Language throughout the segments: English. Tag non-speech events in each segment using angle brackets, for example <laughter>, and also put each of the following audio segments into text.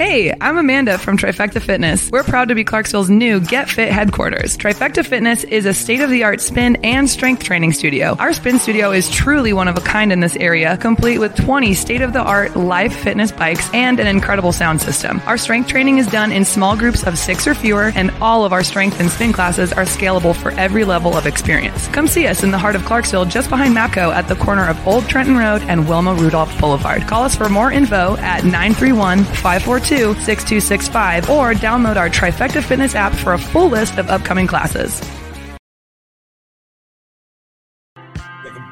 Hey, I'm Amanda from Trifecta Fitness. We're proud to be Clarksville's new Get Fit headquarters. Trifecta Fitness is a state of the art spin and strength training studio. Our spin studio is truly one of a kind in this area, complete with 20 state of the art live fitness bikes and an incredible sound system. Our strength training is done in small groups of six or fewer, and all of our strength and spin classes are scalable for every level of experience. Come see us in the heart of Clarksville, just behind MAPCO at the corner of Old Trenton Road and Wilma Rudolph Boulevard. Call us for more info at 931 542 6265 or download our Trifecta Fitness app for a full list of upcoming classes.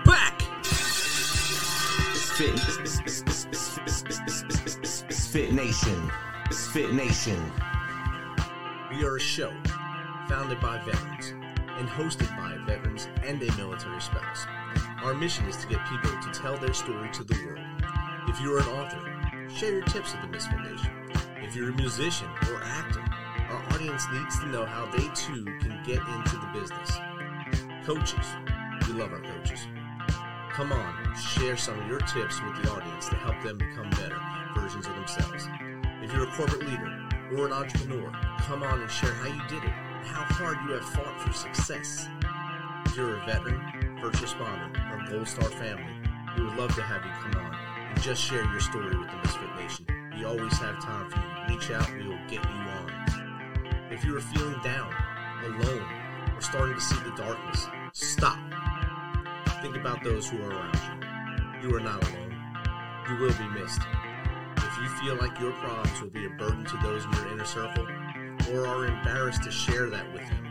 Back. Fit, Fit Nation. Fit Nation. We are a show founded by veterans and hosted by veterans and their military spouse. Our mission is to get people to tell their story to the world. If you're an author, share your tips with the Misfit Nation. If you're a musician or actor, our audience needs to know how they too can get into the business. Coaches, we love our coaches. Come on, share some of your tips with the audience to help them become better versions of themselves. If you're a corporate leader or an entrepreneur, come on and share how you did it how hard you have fought for success. If you're a veteran, first responder, or Gold Star family, we would love to have you come on just share your story with the Misfit Nation. We always have time for you. Reach out, we will get you on. If you are feeling down, alone, or starting to see the darkness, stop. Think about those who are around you. You are not alone. You will be missed. If you feel like your problems will be a burden to those in your inner circle, or are embarrassed to share that with them,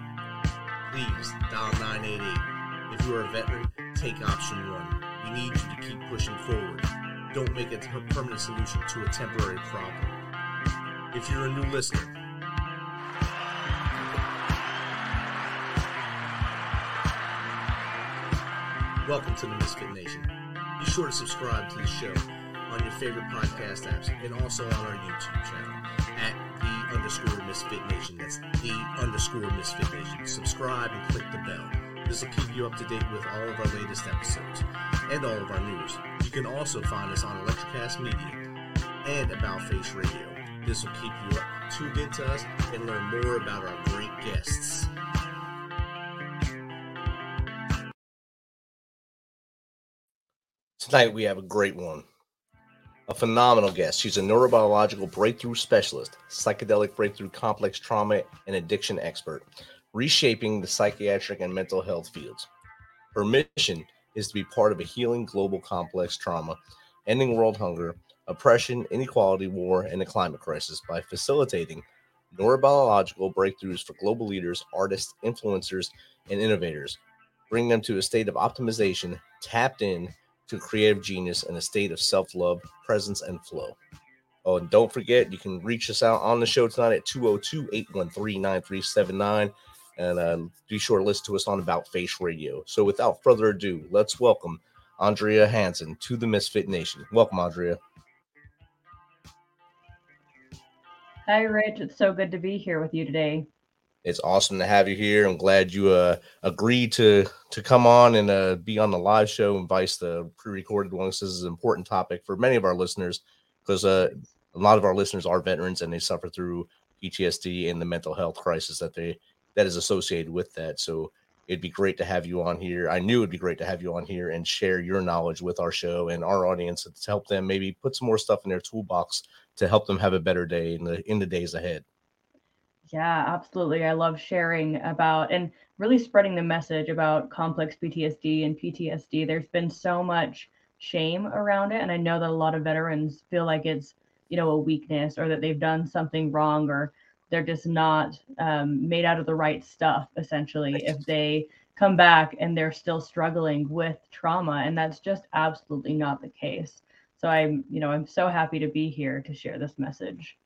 please dial 988. If you are a veteran, take option one. We need you to keep pushing forward. Don't make a permanent solution to a temporary problem. If you're a new listener, welcome to the Misfit Nation. Be sure to subscribe to the show on your favorite podcast apps and also on our YouTube channel at the underscore Misfit Nation. That's the underscore Misfit Nation. Subscribe and click the bell. This will keep you up to date with all of our latest episodes and all of our news. You can also find us on Electracast Media and About Face Radio. This will keep you up tuned into us and learn more about our great guests. Tonight we have a great one. A phenomenal guest. She's a neurobiological breakthrough specialist, psychedelic breakthrough complex trauma and addiction expert, reshaping the psychiatric and mental health fields. Her mission is to be part of a healing global complex trauma, ending world hunger, oppression, inequality, war, and the climate crisis by facilitating neurobiological breakthroughs for global leaders, artists, influencers, and innovators, bring them to a state of optimization, tapped in to creative genius and a state of self-love, presence, and flow. Oh, and don't forget, you can reach us out on the show tonight at 202-813-9379. And uh, be sure to listen to us on About Face Radio. So without further ado, let's welcome Andrea Hanson to the Misfit Nation. Welcome, Andrea. Hi, Rich. It's so good to be here with you today. It's awesome to have you here. I'm glad you uh, agreed to to come on and uh, be on the live show and vice the pre-recorded one. This is an important topic for many of our listeners because uh, a lot of our listeners are veterans and they suffer through PTSD and the mental health crisis that they that is associated with that. So it'd be great to have you on here. I knew it'd be great to have you on here and share your knowledge with our show and our audience to help them maybe put some more stuff in their toolbox to help them have a better day in the in the days ahead. Yeah, absolutely. I love sharing about and really spreading the message about complex PTSD and PTSD. There's been so much shame around it. And I know that a lot of veterans feel like it's, you know, a weakness or that they've done something wrong or they're just not um, made out of the right stuff, essentially, if they come back and they're still struggling with trauma. And that's just absolutely not the case. So I'm, you know, I'm so happy to be here to share this message.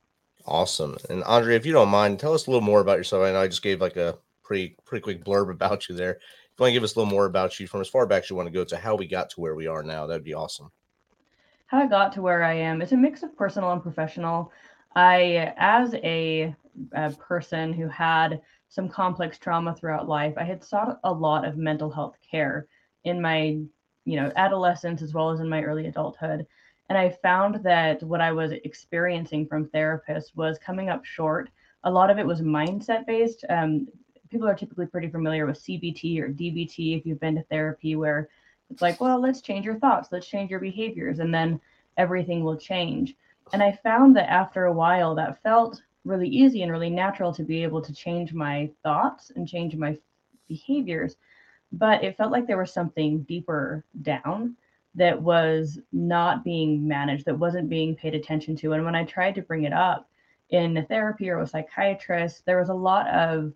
Awesome. And Andre, if you don't mind, tell us a little more about yourself. I know I just gave like a pretty pretty quick blurb about you there. If you want to give us a little more about you from as far back as you want to go to how we got to where we are now, that'd be awesome. How I got to where I am it's a mix of personal and professional. I, as a, a person who had some complex trauma throughout life, I had sought a lot of mental health care in my, you know, adolescence as well as in my early adulthood. And I found that what I was experiencing from therapists was coming up short. A lot of it was mindset based. Um, people are typically pretty familiar with CBT or DBT if you've been to therapy, where it's like, well, let's change your thoughts, let's change your behaviors, and then everything will change. And I found that after a while, that felt really easy and really natural to be able to change my thoughts and change my behaviors. But it felt like there was something deeper down that was not being managed, that wasn't being paid attention to. And when I tried to bring it up in therapy or with psychiatrists, there was a lot of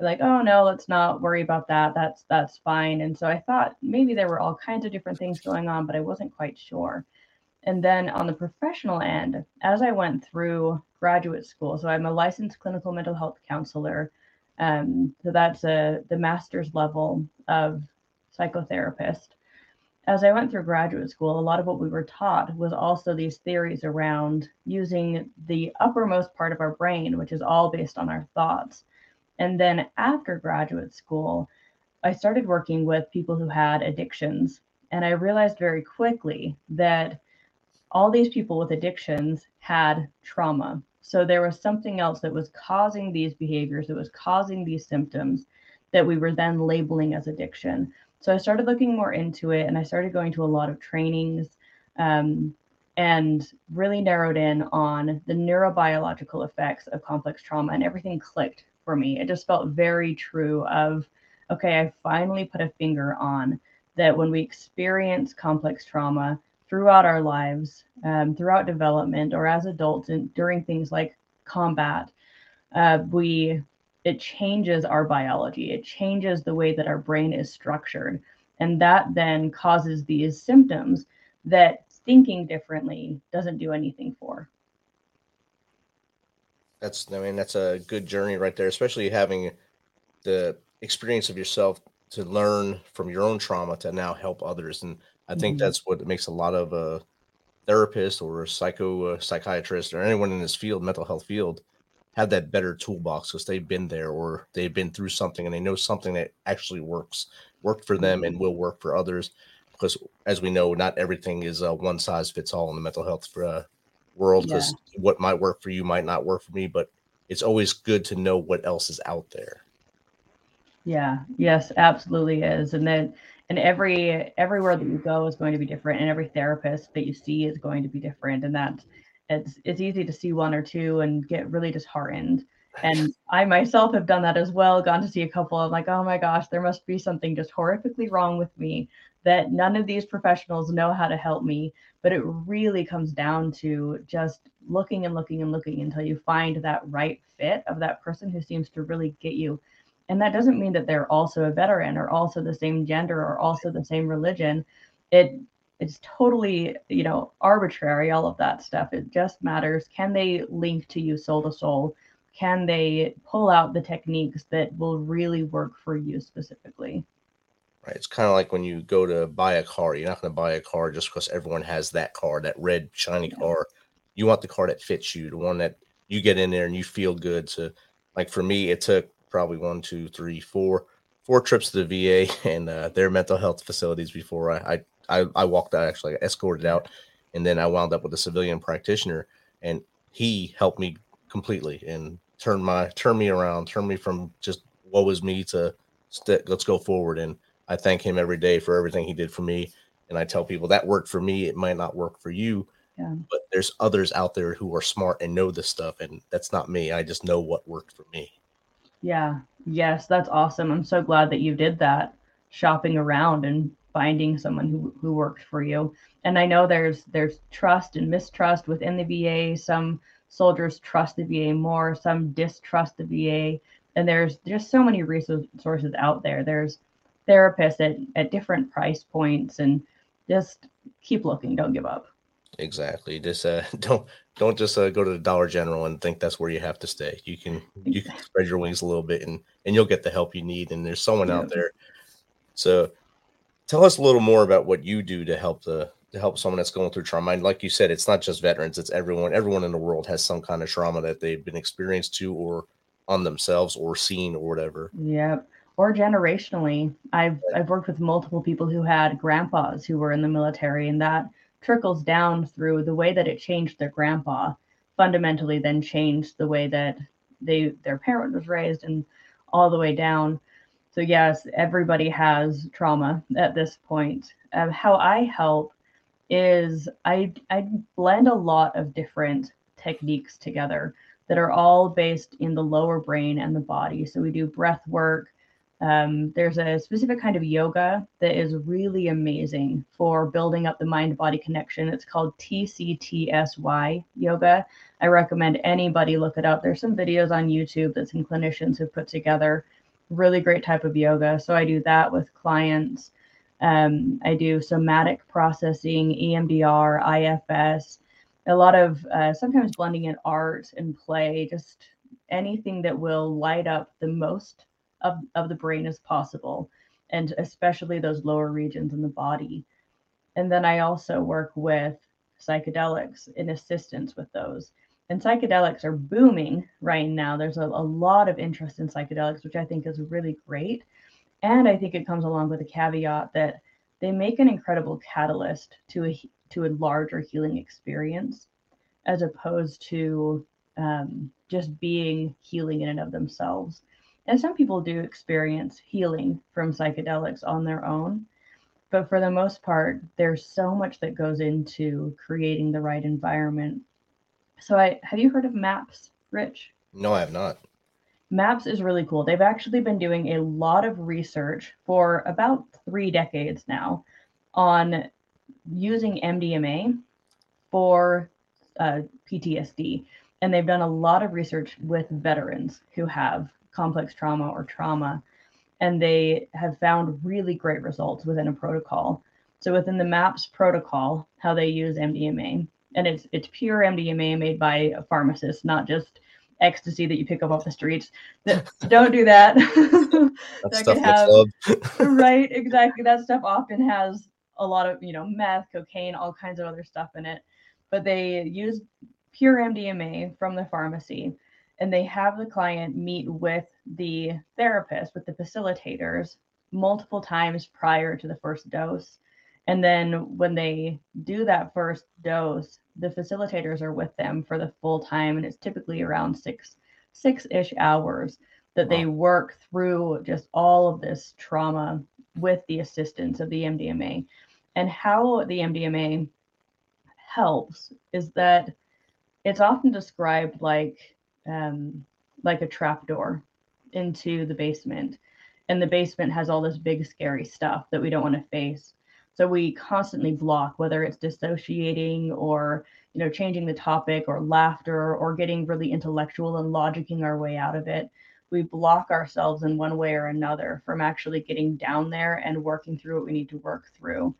like, oh no, let's not worry about that. That's that's fine. And so I thought maybe there were all kinds of different things going on, but I wasn't quite sure. And then on the professional end, as I went through graduate school, so I'm a licensed clinical mental health counselor. Um, so that's a the master's level of psychotherapist as I went through graduate school, a lot of what we were taught was also these theories around using the uppermost part of our brain, which is all based on our thoughts. And then after graduate school, I started working with people who had addictions. And I realized very quickly that all these people with addictions had trauma. So there was something else that was causing these behaviors, that was causing these symptoms that we were then labeling as addiction. So I started looking more into it and I started going to a lot of trainings um, and really narrowed in on the neurobiological effects of complex trauma and everything clicked for me. It just felt very true of, okay, I finally put a finger on that when we experience complex trauma throughout our lives, um, throughout development or as adults and during things like combat, uh, we it changes our biology. It changes the way that our brain is structured. And that then causes these symptoms that thinking differently doesn't do anything for. That's, I mean, that's a good journey right there, especially having the experience of yourself to learn from your own trauma to now help others. And I think Mhm. that's what makes a lot of uh, therapists or a psycho uh, psychiatrists or anyone in this field, mental health field, have that better toolbox because they've been there or they've been through something and they know something that actually works, worked for them and will work for others. Because as we know, not everything is uh, one size fits all in the mental health uh, world. Because what might work for you might not work for me, but it's always good to know what else is out there. Yeah, yes, absolutely is. And then and every everywhere that you go is going to be different and every therapist that you see is going to be different and that it's it's easy to see one or two and get really disheartened. And <laughs> I myself have done that as well, gone to see a couple. I'm like, oh my gosh, there must be something just horrifically wrong with me that none of these professionals know how to help me. But it really comes down to just looking and looking and looking until you find that right fit of that person who seems to really get you and that doesn't mean that they're also a veteran or also the same gender or also the same religion. It it's totally you know arbitrary all of that stuff. It just matters. Can they link to you soul to soul? Can they pull out the techniques that will really work for you specifically? Right. It's kind of like when you go to buy a car, you're not going to buy a car just because everyone has that car, that red shiny car. You want the car that fits you, the one that you get in there and you feel good to like for me it took probably one two three four four trips to the va <laughs> and uh, their mental health facilities before I, I i walked out actually I escorted out and then i wound up with a civilian practitioner and he helped me completely and turned my turned me around turned me from just what was me to st- let's go forward and i thank him every day for everything he did for me and i tell people that worked for me it might not work for you Yeah. but there's others out there who are smart and know this stuff and that's not me i just know what worked for me Yeah. Yes, that's awesome. I'm so glad that you did that, shopping around and finding someone who who worked for you. And I know there's there's trust and mistrust within the VA. Some soldiers trust the VA more, some distrust the VA, and there's just so many resources out there. There's therapists at, at different price points and just keep looking, don't give up. Exactly just uh <laughs> don't don't just uh, go to the dollar general and think that's where you have to stay. You can <laughs> you can spread your wings a little bit and and you'll get the help you need and there's someone out there. So tell us a little more about what you do to help the to help someone that's going through trauma and like you said it's not just veterans it's everyone everyone in the world has some kind of trauma that they've been experienced to or on themselves or seen or whatever. Yep. Or generationally, I've I've worked with multiple people who had grandpas who were in the military, and that trickles down through the way that it changed their grandpa. Fundamentally, then changed the way that they their parent was raised, and all the way down. So yes, everybody has trauma at this point. Um, how I help is I I blend a lot of different techniques together that are all based in the lower brain and the body. So we do breath work. Um, there's a specific kind of yoga that is really amazing for building up the mind body connection. It's called TCTSY yoga. I recommend anybody look it up. There's some videos on YouTube that some clinicians have put together. Really great type of yoga. So I do that with clients. Um, I do somatic processing, EMDR, IFS, a lot of uh, sometimes blending in art and play, just anything that will light up the most of, of the brain as possible, and especially those lower regions in the body. And then I also work with psychedelics in assistance with those. And psychedelics are booming right now. There's a, a lot of interest in psychedelics, which I think is really great. And I think it comes along with a caveat that they make an incredible catalyst to a to a larger healing experience, as opposed to um, just being healing in and of themselves. And some people do experience healing from psychedelics on their own, but for the most part, there's so much that goes into creating the right environment. So, I have you heard of MAPS, Rich? no i have not MAPS is really cool. They've actually been doing a lot of research for about three decades now on using MDMA for uh, PTSD. And they've done a lot of research with veterans who have complex trauma or trauma. And they have found really great results within a protocol. So within the MAPS protocol, how they use MDMA, and it's it's pure MDMA made by a pharmacist, not just ecstasy that you pick up off the streets. <laughs> Don't do that. <laughs> that could have- <laughs> right, exactly. That stuff often has a lot of, you know, meth, cocaine, all kinds of other stuff in it. But they use pure MDMA from the pharmacy and they have the client meet with the therapist, with the facilitators, multiple times prior to the first dose. And then when they do that first dose, the facilitators are with them for the full time, and it's typically around six six-ish hours that they work through just all of this trauma with the assistance of the MDMA. And how the MDMA helps is that it's often described like um, like a trapdoor into the basement, and the basement has all this big scary stuff that we don't want to face. So we constantly block, whether it's dissociating or you know changing the topic or laughter or getting really intellectual and logicking our way out of it. We block ourselves in one way or another from actually getting down there and working through what we need to work through.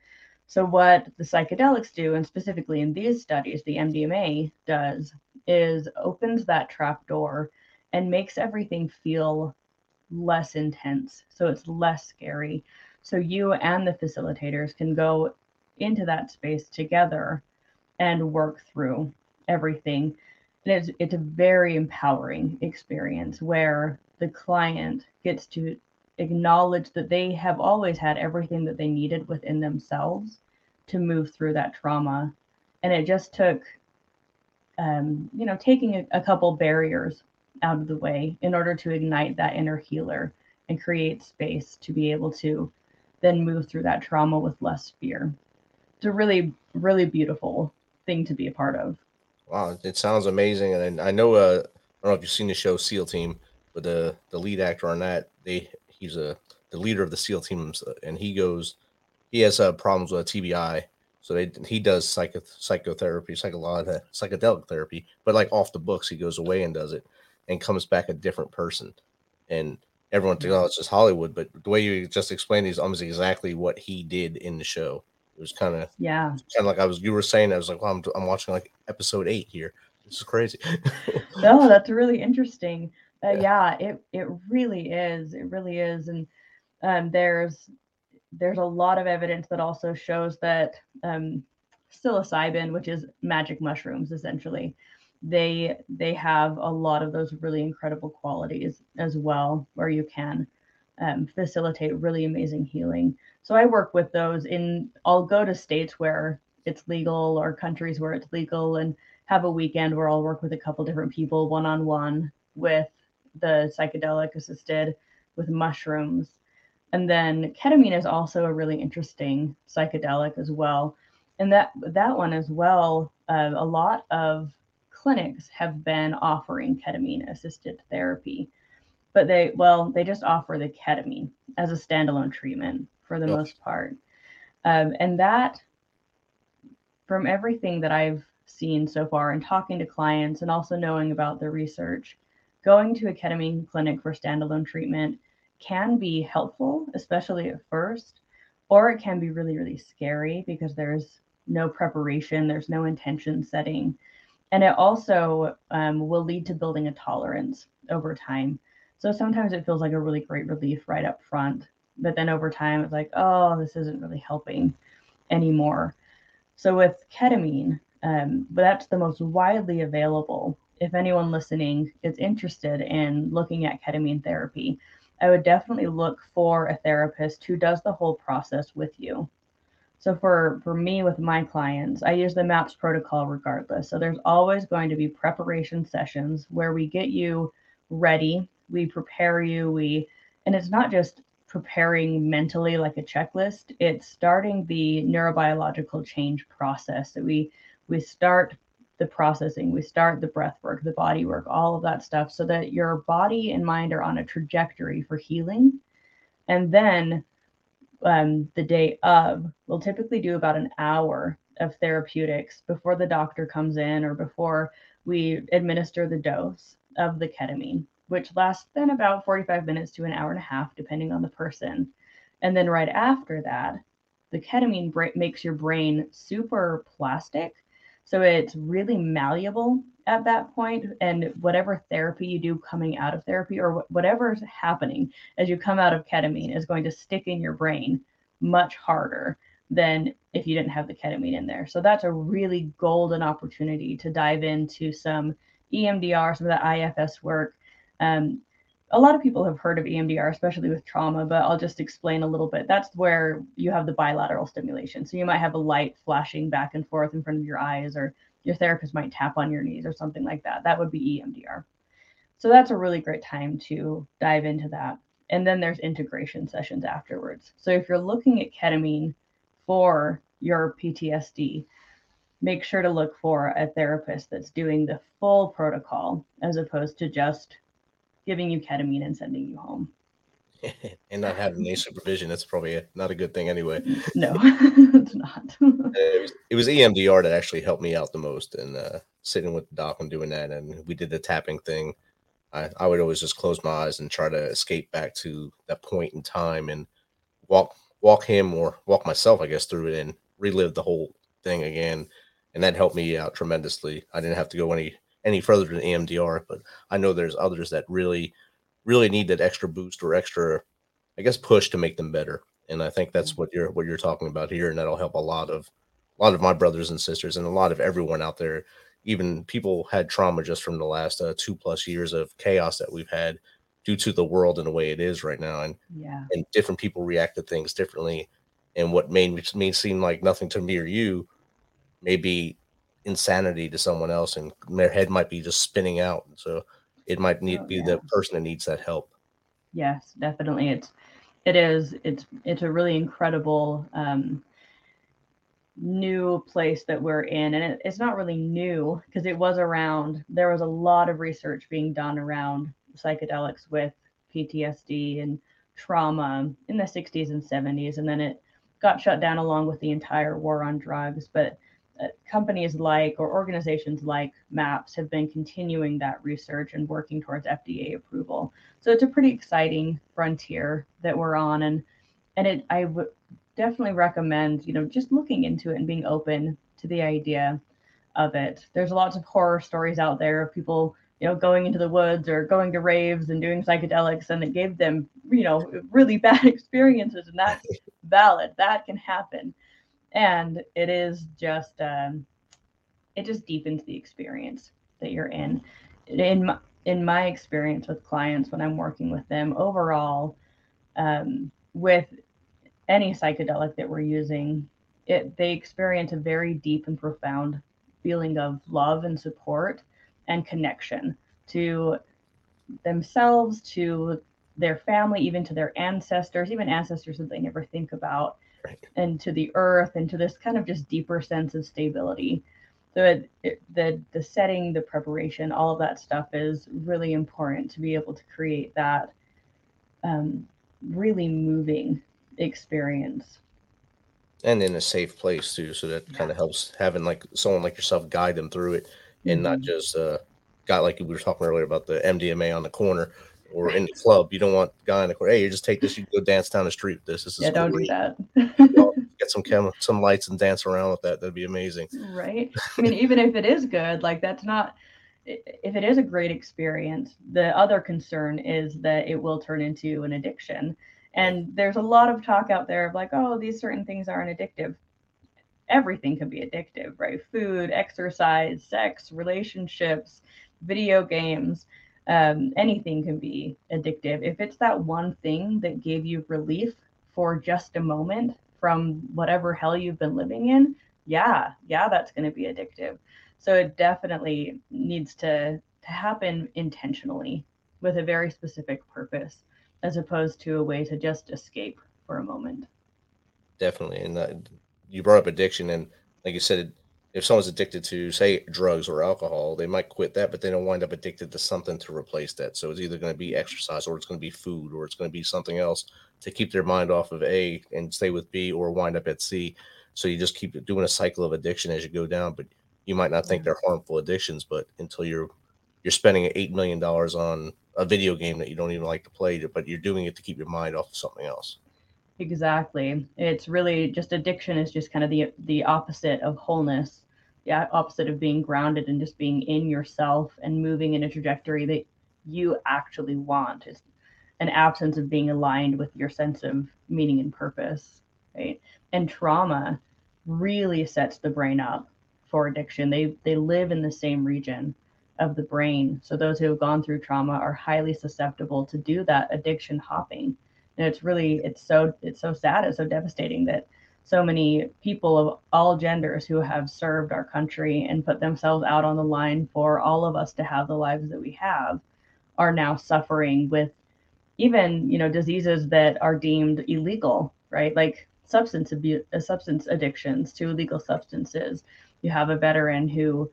So, what the psychedelics do, and specifically in these studies, the MDMA does, is opens that trap door and makes everything feel less intense. So, it's less scary. So, you and the facilitators can go into that space together and work through everything. and it's it's a very empowering experience where the client gets to acknowledge that they have always had everything that they needed within themselves to move through that trauma and it just took um, you know taking a, a couple barriers out of the way in order to ignite that inner healer and create space to be able to then move through that trauma with less fear it's a really really beautiful thing to be a part of Wow, it sounds amazing, and I know. Uh, I don't know if you've seen the show SEAL Team, but the the lead actor on that, they he's a the leader of the SEAL teams, uh, and he goes, he has uh, problems with TBI, so they he does psycho psychotherapy, psychological psychedelic therapy, but like off the books, he goes away and does it, and comes back a different person, and everyone thinks, oh, it's just Hollywood, but the way you just explained is almost exactly what he did in the show. It was kind of yeah kind of like I was you were saying. I was like, well, I'm I'm watching like episode eight here. This is crazy. <laughs> no that's really interesting uh, Yeah. yeah. it it really is it really is and um there's there's a lot of evidence that also shows that um psilocybin which is magic mushrooms essentially they they have a lot of those really incredible qualities as well where you can um, facilitate really amazing healing. So i work with those in i'll go to states where it's legal or countries where it's legal and have a weekend where i'll work with a couple different people one-on-one with the psychedelic assisted with mushrooms and then ketamine is also a really interesting psychedelic as well. And that that one as well uh, a lot of clinics have been offering ketamine assisted therapy. But they well they just offer the ketamine as a standalone treatment for the Yep. most part. Um, and that from everything that i've seen so far and talking to clients and also knowing about the research going to a ketamine clinic for standalone treatment can be helpful especially at first or it can be really really scary because there's no preparation there's no intention setting. And it also um, will lead to building a tolerance over time. So sometimes it feels like a really great relief right up front but then over time it's like oh this isn't really helping anymore. So with ketamine um, but that's the most widely available. If anyone listening is interested in looking at ketamine therapy i would definitely look for a therapist who does the whole process with you so for for me with my clients, I use the MAPS protocol regardless. So there's always going to be preparation sessions where we get you ready, we prepare you, we and it's not just preparing mentally like a checklist, it's starting the neurobiological change process. So we we start the processing, we start the breath work, the body work, all of that stuff so that your body and mind are on a trajectory for healing. And then um, the day of, we'll typically do about an hour of therapeutics before the doctor comes in or before we administer the dose of the ketamine, which lasts then about 45 minutes to an hour and a half, depending on the person. And then right after that, the ketamine makes your brain super plastic. So it's really malleable at that point, And whatever therapy you do coming out of therapy or wh- whatever's happening as you come out of ketamine is going to stick in your brain much harder than if you didn't have the ketamine in there. So that's a really golden opportunity to dive into some EMDR, some of the IFS work. Um, a lot of people have heard of EMDR, especially with trauma, but I'll just explain a little bit. That's where you have the bilateral stimulation. So you might have a light flashing back and forth in front of your eyes, or your therapist might tap on your knees or something like that. That would be EMDR. So that's a really great time to dive into that. And then there's integration sessions afterwards. So if you're looking at ketamine for your PTSD, make sure to look for a therapist that's doing the full protocol as opposed to just giving you ketamine and sending you home. <laughs> and not having any supervision. That's probably a, not a good thing anyway. <laughs> No, <laughs> it's not. it, was, it was EMDR that actually helped me out the most, and uh, sitting with the doc and doing that, and we did the tapping thing. I, I would always just close my eyes and try to escape back to that point in time and walk walk him or walk myself, I guess, through it and relive the whole thing again. And that helped me out tremendously. I didn't have to go any any further than EMDR, but I know there's others that really really need that extra boost or extra, I guess, push to make them better. And I think that's what you're what you're talking about here, and that'll help a lot of a lot of my brothers and sisters and a lot of everyone out there, even people had trauma just from the last uh, two plus years of chaos that we've had due to the world and the way it is right now, and Yeah. and different people react to things differently. And what may may seem like nothing to me or you may be insanity to someone else, and their head might be just spinning out. So it might need Oh, be yeah. the person that needs that help. Yes, definitely. It's it is it's it's a really incredible um new place that we're in and it, it's not really new because it was around there was a lot of research being done around psychedelics with PTSD and trauma in the 60s and 70s and then it got shut down along with the entire war on drugs but companies like or organizations like MAPS have been continuing that research and working towards FDA approval. So it's a pretty exciting frontier that we're on and and it i would definitely recommend you know just looking into it and being open to the idea of it. There's lots of horror stories out there of people you know going into the woods or going to raves and doing psychedelics and it gave them you know really <laughs> bad experiences and that's valid. That can happen and it is just um, it just deepens the experience that you're in. In my, in my experience with clients when I'm working with them overall, um, with any psychedelic that we're using, it they experience a very deep and profound feeling of love and support and connection to themselves, to their family, even to their ancestors, even ancestors that they never think about, Right. and to the earth, and to this kind of just deeper sense of stability. So it, it, the the setting, the preparation, all of that stuff is really important to be able to create that um, really moving experience. and in a safe place too so that kind of helps having like someone like yourself guide them through it and not Mhm. just uh guy like we were talking earlier about the mdma on the corner or in the club you don't want guy in the corner hey you just take this you go dance down the street. With this this is Yeah, don't do that. <laughs> <laughs> Get some cam- some lights and dance around with that that'd be amazing. Right. I mean even if it is good like that's not if it is a great experience the other concern is that it will turn into an addiction. And there's a lot of talk out there of like oh these certain things aren't addictive. Everything can be addictive right? Food exercise sex relationships video games um, anything can be addictive. If it's that one thing that gave you relief for just a moment from whatever hell you've been living in yeah yeah that's going to be addictive. So it definitely needs to to happen intentionally with a very specific purpose as opposed to a way to just escape for a moment. Definitely and you brought up addiction and like you said if someone's addicted to say drugs or alcohol they might quit that but they don't wind up addicted to something to replace that. So it's either going to be exercise or it's going to be food or it's going to be something else to keep their mind off of a and stay with b or wind up at c. So you just keep doing a cycle of addiction as you go down but you might not think they're harmful addictions but until you're you're spending eight million dollars on a video game that you don't even like to play but you're doing it to keep your mind off of something else Exactly. It's really just addiction is just kind of the the opposite of wholeness. The opposite of being grounded and just being in yourself and moving in a trajectory that you actually want. It's an absence of being aligned with your sense of meaning and purpose, right? And trauma really sets the brain up for addiction. They they live in the same region of the brain. So those who have gone through trauma are highly susceptible to do that addiction hopping and it's really it's so it's so sad it's so devastating that so many people of all genders who have served our country and put themselves out on the line for all of us to have the lives that we have are now suffering with even you know diseases that are deemed illegal right? Like substance abuse uh, substance addictions to illegal substances. You have a veteran who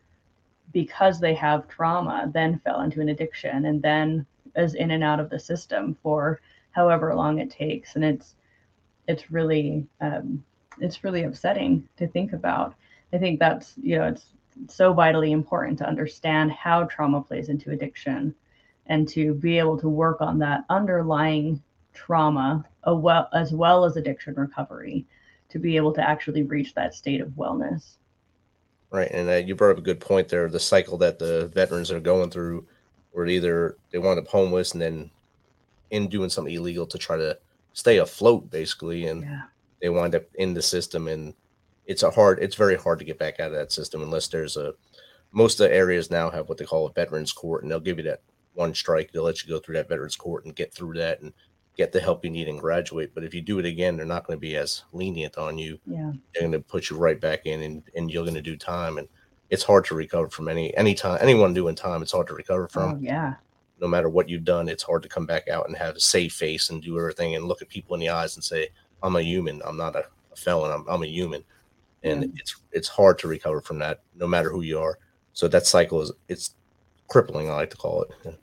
because they have trauma then fell into an addiction and then is in and out of the system for however long it takes and it's it's really um, it's really upsetting to think about i think that's you know it's so vitally important to understand how trauma plays into addiction and to be able to work on that underlying trauma as well as addiction recovery to be able to actually reach that state of wellness Right, and uh, you brought up a good point there. The cycle that the veterans are going through, where either they wind up homeless and then in doing something illegal to try to stay afloat, basically, and yeah they wind up in the system, and it's a hard, it's very hard to get back out of that system unless there's a most of the areas now have what they call a veterans court, and they'll give you that one strike. They'll let you go through that veterans court and get through that and get the help you need and graduate. But if you do it again, they're not going to be as lenient on you. Yeah. They're going to put you right back in, and, and you're going to do time. And it's hard to recover from any any time anyone doing time. It's hard to recover from. Oh, yeah. No matter what you've done, it's hard to come back out and have a safe face and do everything and look at people in the eyes and say, "I'm a human. I'm not a, a felon. I'm, I'm a human." And Yeah. it's it's hard to recover from that, no matter who you are. So that cycle is it's crippling. I like to call it.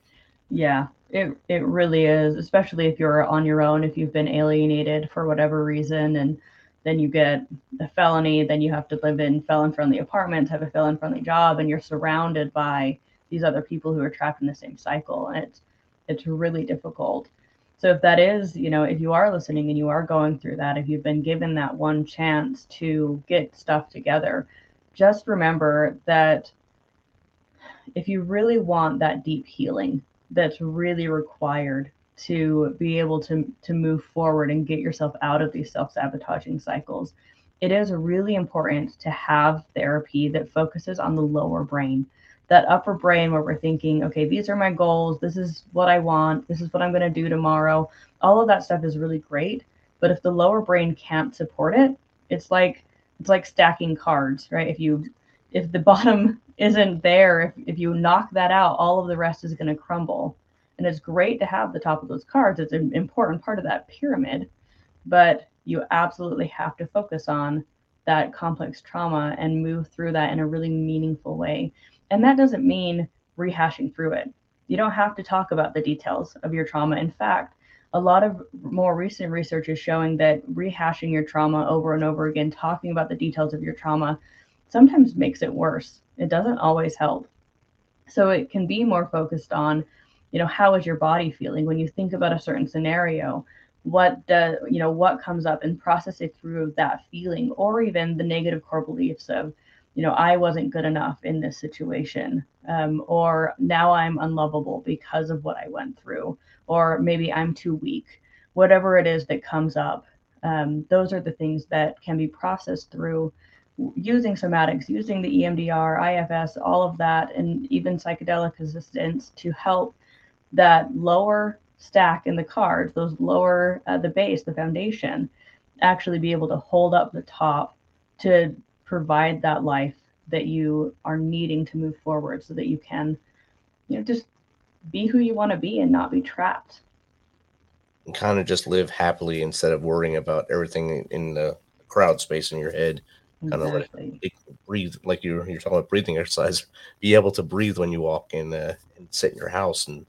Yeah, it it really is, especially if you're on your own, if you've been alienated for whatever reason, and then you get a felony, then you have to live in felon-friendly apartments, have a felon-friendly job, and you're surrounded by these other people who are trapped in the same cycle, and it's it's really difficult. So if that is, you know, if you are listening and you are going through that, if you've been given that one chance to get stuff together, just remember that if you really want that deep healing that's really required to be able to to move forward and get yourself out of these self-sabotaging cycles it is really important to have therapy that focuses on the lower brain that upper brain where we're thinking okay these are my goals this is what i want this is what i'm going to do tomorrow. All of that stuff is really great but if the lower brain can't support it it's like it's like stacking cards right? If you if the <laughs> bottom isn't there if, if you knock that out all of the rest is going to crumble. And it's great to have the top of those cards it's an important part of that pyramid but you absolutely have to focus on that complex trauma and move through that in a really meaningful way and that doesn't mean rehashing through it. You don't have to talk about the details of your trauma. In fact a lot of more recent research is showing that rehashing your trauma over and over again talking about the details of your trauma sometimes makes it worse. It doesn't always help. So it can be more focused on you know how is your body feeling? When you think about a certain scenario what does you know what comes up and process it through that feeling or even the negative core beliefs of you know i wasn't good enough in this situation um, or now i'm unlovable because of what i went through or maybe i'm too weak whatever it is that comes up um, those are the things that can be processed through using somatics, using the EMDR, IFS, all of that, and even psychedelic assistance to help that lower stack in the cards, those lower, uh, the base, the foundation, actually be able to hold up the top to provide that life that you are needing to move forward so that you can, you know, just be who you want to be and not be trapped. And kind of just live happily instead of worrying about everything in the crowd space in your head. Kind of Exactly. it breathe, like you're you're talking about breathing exercise. Be able to breathe when you walk in uh, and sit in your house, and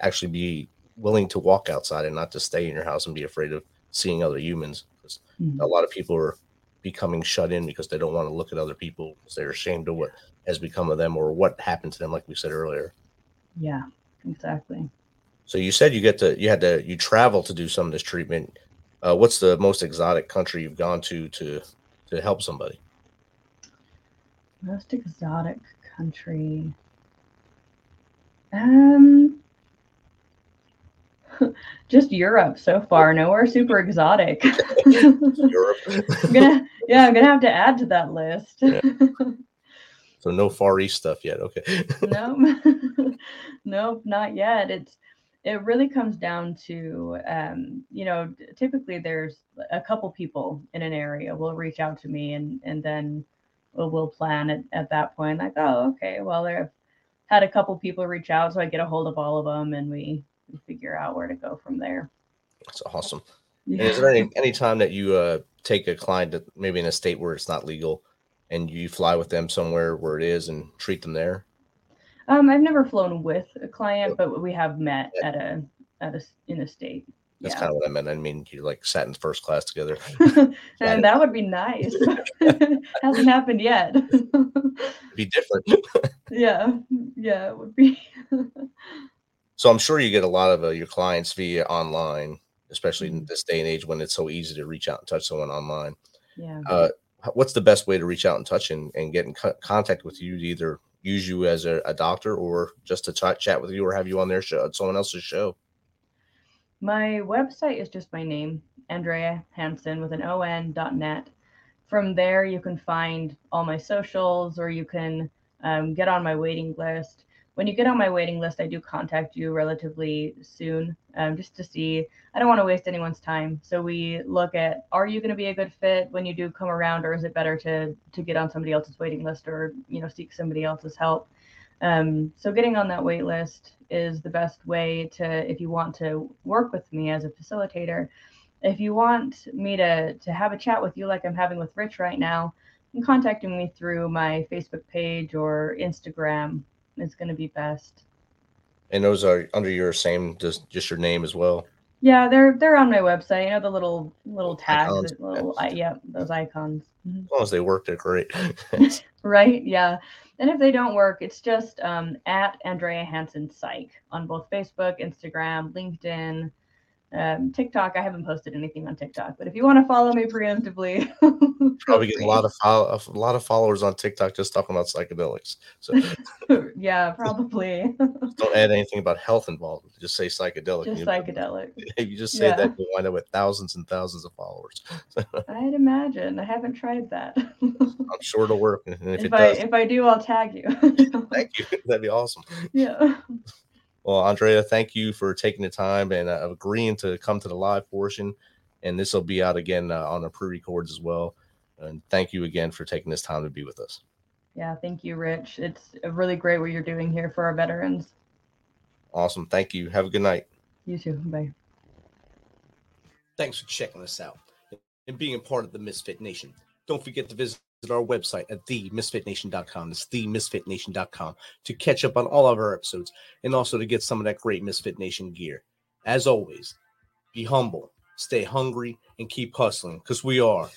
actually be willing to walk outside and not to stay in your house and be afraid of seeing other humans. 'Cause Mhm. a lot of people are becoming shut in because they don't want to look at other people because they're ashamed of what has become of them or what happened to them, like we said earlier. Yeah, exactly. So you said you get to you had to you travel to do some of this treatment. Uh, what's the most exotic country you've gone to to to help somebody? Most exotic country. Um, <laughs> just Europe so far. Nowhere super exotic. Europe. I'm <laughs> gonna, yeah, I'm gonna have to add to that list. Yeah. so no Far East stuff yet. Okay. <laughs> nope, nope, not yet. It's it really comes down to um, you know typically there's a couple people in an area will reach out to me and and then we'll, we'll plan at, at that point like oh okay well they've had a couple people reach out so I get a hold of all of them and we, we figure out where to go from there. That's awesome. And is there any any time that you uh take a client that maybe in a state where it's not legal and you fly with them somewhere where it is and treat them there? Um, I've never flown with a client, but we have met at a at a in a state. That's Yeah. kind of what I meant. I mean, you like sat in first class together. <laughs> and <laughs> that would be nice. <laughs> Hasn't happened yet. be different. yeah, yeah, it would be. So I'm sure you get a lot of uh, your clients via online, especially Mm-hmm. in this day and age when it's so easy to reach out and touch someone online. yeah. Uh, what's the best way to reach out and touch and, and get in co- contact with you to either use you as a, a doctor or just to chat chat with you or have you on their show, someone else's show? My website is just my name, Andrea Hanson with an on dot net. From there, you can find all my socials, or you can um, get on my waiting list. When you get on my waiting list, I do contact you relatively soon um, just to see. I don't want to waste anyone's time. So we look at are you going to be a good fit when you do come around, or is it better to to get on somebody else's waiting list or you know seek somebody else's help? Um, so getting on that wait list is the best way to if you want to work with me as a facilitator. If you want me to to have a chat with you like I'm having with Rich right now, contacting me through my Facebook page or Instagram is going to be best. And those are under your same, just just your name as well. Yeah, they're they're on my website. You know the little little tags, Icons. little I, yeah, those icons. Mhm. As long as they work, they're great. <laughs> <laughs> Right? Yeah. And if they don't work, it's just um, at Andrea Hanson Psych on both Facebook, Instagram, LinkedIn, um, TikTok. I haven't posted anything on TikTok, but if you want to follow me preemptively, <laughs> Probably get a lot of follow, a lot of followers on TikTok just talking about psychedelics. So <laughs> yeah, probably <laughs> don't add anything about health involved. Just say psychedelic. just You- psychedelic. If you just say Yeah. that, you'll wind up with thousands and thousands of followers. I'd imagine. I haven't tried that. I'm sure it'll work. And if, if it I does, if I do, I'll tag you. thank you. That'd be awesome. yeah. Well, Andrea, thank you for taking the time and uh, agreeing to come to the live portion. And this will be out again uh, on the pre-records as well. And thank you again for taking this time to be with us. Yeah, thank you, Rich. It's really great what you're doing here for our veterans. Awesome. Thank you. Have a good night. You too. Bye. Thanks for checking us out and being a part of the Misfit Nation. Don't forget to visit our website at themisfitnation.com. It's themisfitnation.com to catch up on all of our episodes and also to get some of that great Misfit Nation gear. As always, be humble, stay hungry, and keep hustling because we are